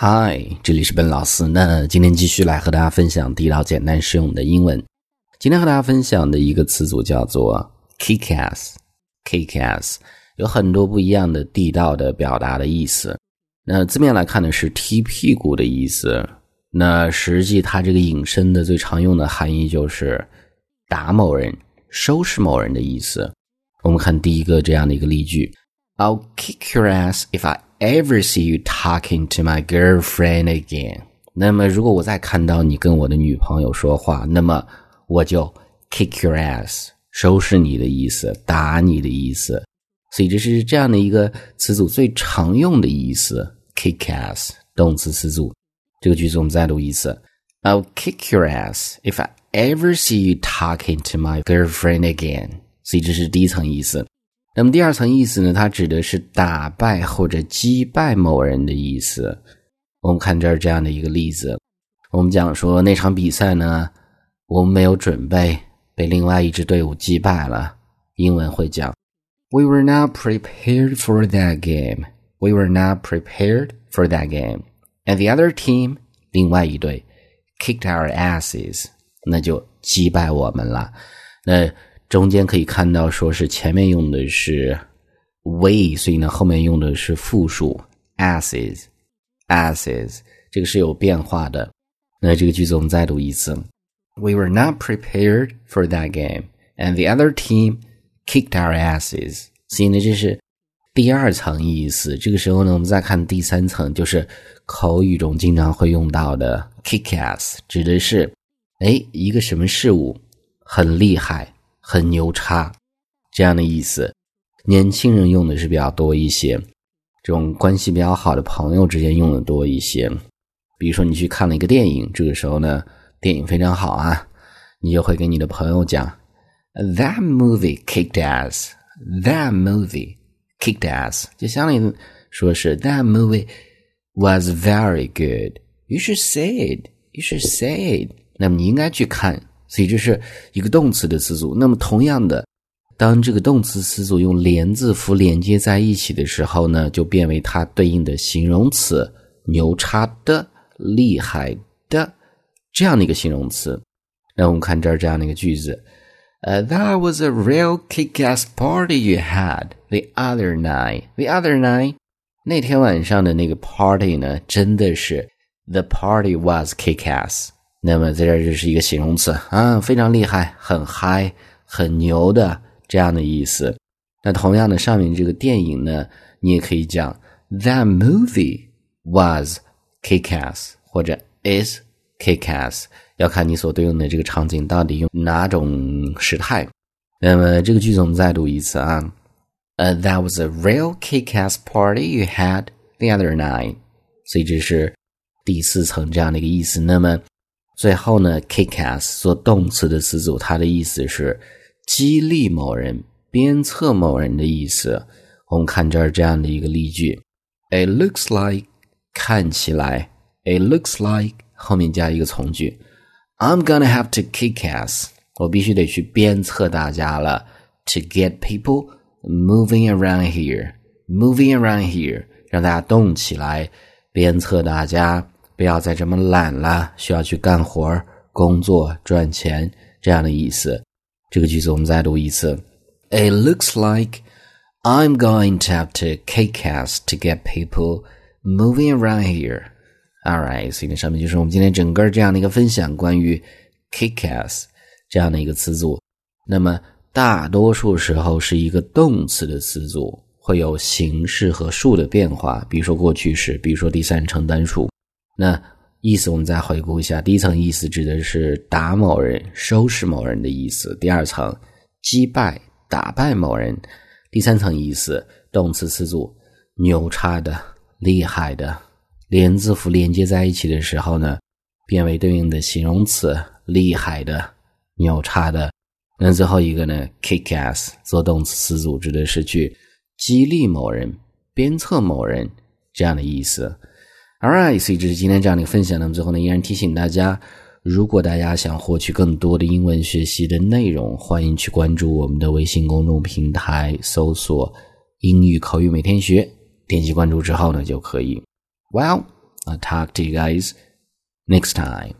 嗨，这里是本老师。那今天继续来和大家分享地道、简单、实用的英文。今天和大家分享的一个词组叫做 “kick ass”。kick ass 有很多不一样的地道的表达的意思。那字面来看呢，是踢屁股的意思。那实际它这个引申的最常用的含义就是打某人、收拾某人的意思。我们看第一个这样的一个例句：“I'll kick your ass if I。” Ever see you talking to my girlfriend again，那么如果我再看到你跟我的女朋友说话，那么我就 kick your ass，收拾你的意思，打你的意思。所以这是这样的一个词组最常用的意思，kick ass 动词词组。这个句子我们再读一次：I'll kick your ass if I ever see you talking to my girlfriend again。所以这是第一层意思。那么第二层意思呢？它指的是打败或者击败某人的意思。我们看这儿这样的一个例子，我们讲说那场比赛呢，我们没有准备，被另外一支队伍击败了。英文会讲：We were not prepared for that game. We were not prepared for that game. And the other team，另外一队，kicked our asses，那就击败我们了。那。中间可以看到，说是前面用的是 we，所以呢后面用的是复数 asses，asses，这个是有变化的。那这个句子我们再读一次：We were not prepared for that game, and the other team kicked our asses。所以呢，这是第二层意思。这个时候呢，我们再看第三层，就是口语中经常会用到的 kick ass，指的是哎一个什么事物很厉害。很牛叉，这样的意思，年轻人用的是比较多一些，这种关系比较好的朋友之间用的多一些。比如说你去看了一个电影，这个时候呢，电影非常好啊，你就会跟你的朋友讲，That movie kicked ass. That movie kicked ass，就相当于说是 That movie was very good. You should say it. You should say it. 那么你应该去看。所以这是一个动词的词组。那么同样的，当这个动词词组用连字符连接在一起的时候呢，就变为它对应的形容词“牛叉的”“厉害的”这样的一个形容词。那我们看这儿这样的一个句子：呃，That was a real kick-ass party you had the other night. The other night，那天晚上的那个 party 呢，真的是 the party was kick-ass。那么在这儿就是一个形容词啊，非常厉害，很嗨，很牛的这样的意思。那同样的，上面这个电影呢，你也可以讲 That movie was kick-ass 或者 is kick-ass，要看你所对应的这个场景到底用哪种时态。那么这个句子我们再读一次啊，呃，That was a real kick-ass party you had the other night。所以这是第四层这样的一个意思。那么最后呢，kick ass 做动词的词组，它的意思是激励某人、鞭策某人的意思。我们看这儿这样的一个例句：It looks like 看起来，It looks like 后面加一个从句，I'm gonna have to kick ass，我必须得去鞭策大家了，to get people moving around here，moving around here，让大家动起来，鞭策大家。不要再这么懒了，需要去干活、工作、赚钱这样的意思。这个句子我们再读一次：It looks like I'm going to have to kick ass to get people moving around here. All right，所以呢，上面就是我们今天整个这样的一个分享，关于 kick ass 这样的一个词组。那么大多数时候是一个动词的词组，会有形式和数的变化，比如说过去式，比如说第三人称单数。那意思我们再回顾一下：第一层意思指的是打某人、收拾某人的意思；第二层击败、打败某人；第三层意思动词词组牛叉的、厉害的，连字符连接在一起的时候呢，变为对应的形容词厉害的、牛叉的。那最后一个呢，kick ass 做动词词组指的是去激励某人、鞭策某人这样的意思。Alright，所以这是今天这样的一个分享。那么最后呢，依然提醒大家，如果大家想获取更多的英文学习的内容，欢迎去关注我们的微信公众平台，搜索“英语口语每天学”，点击关注之后呢，就可以。Well。I'll talk to you guys next time.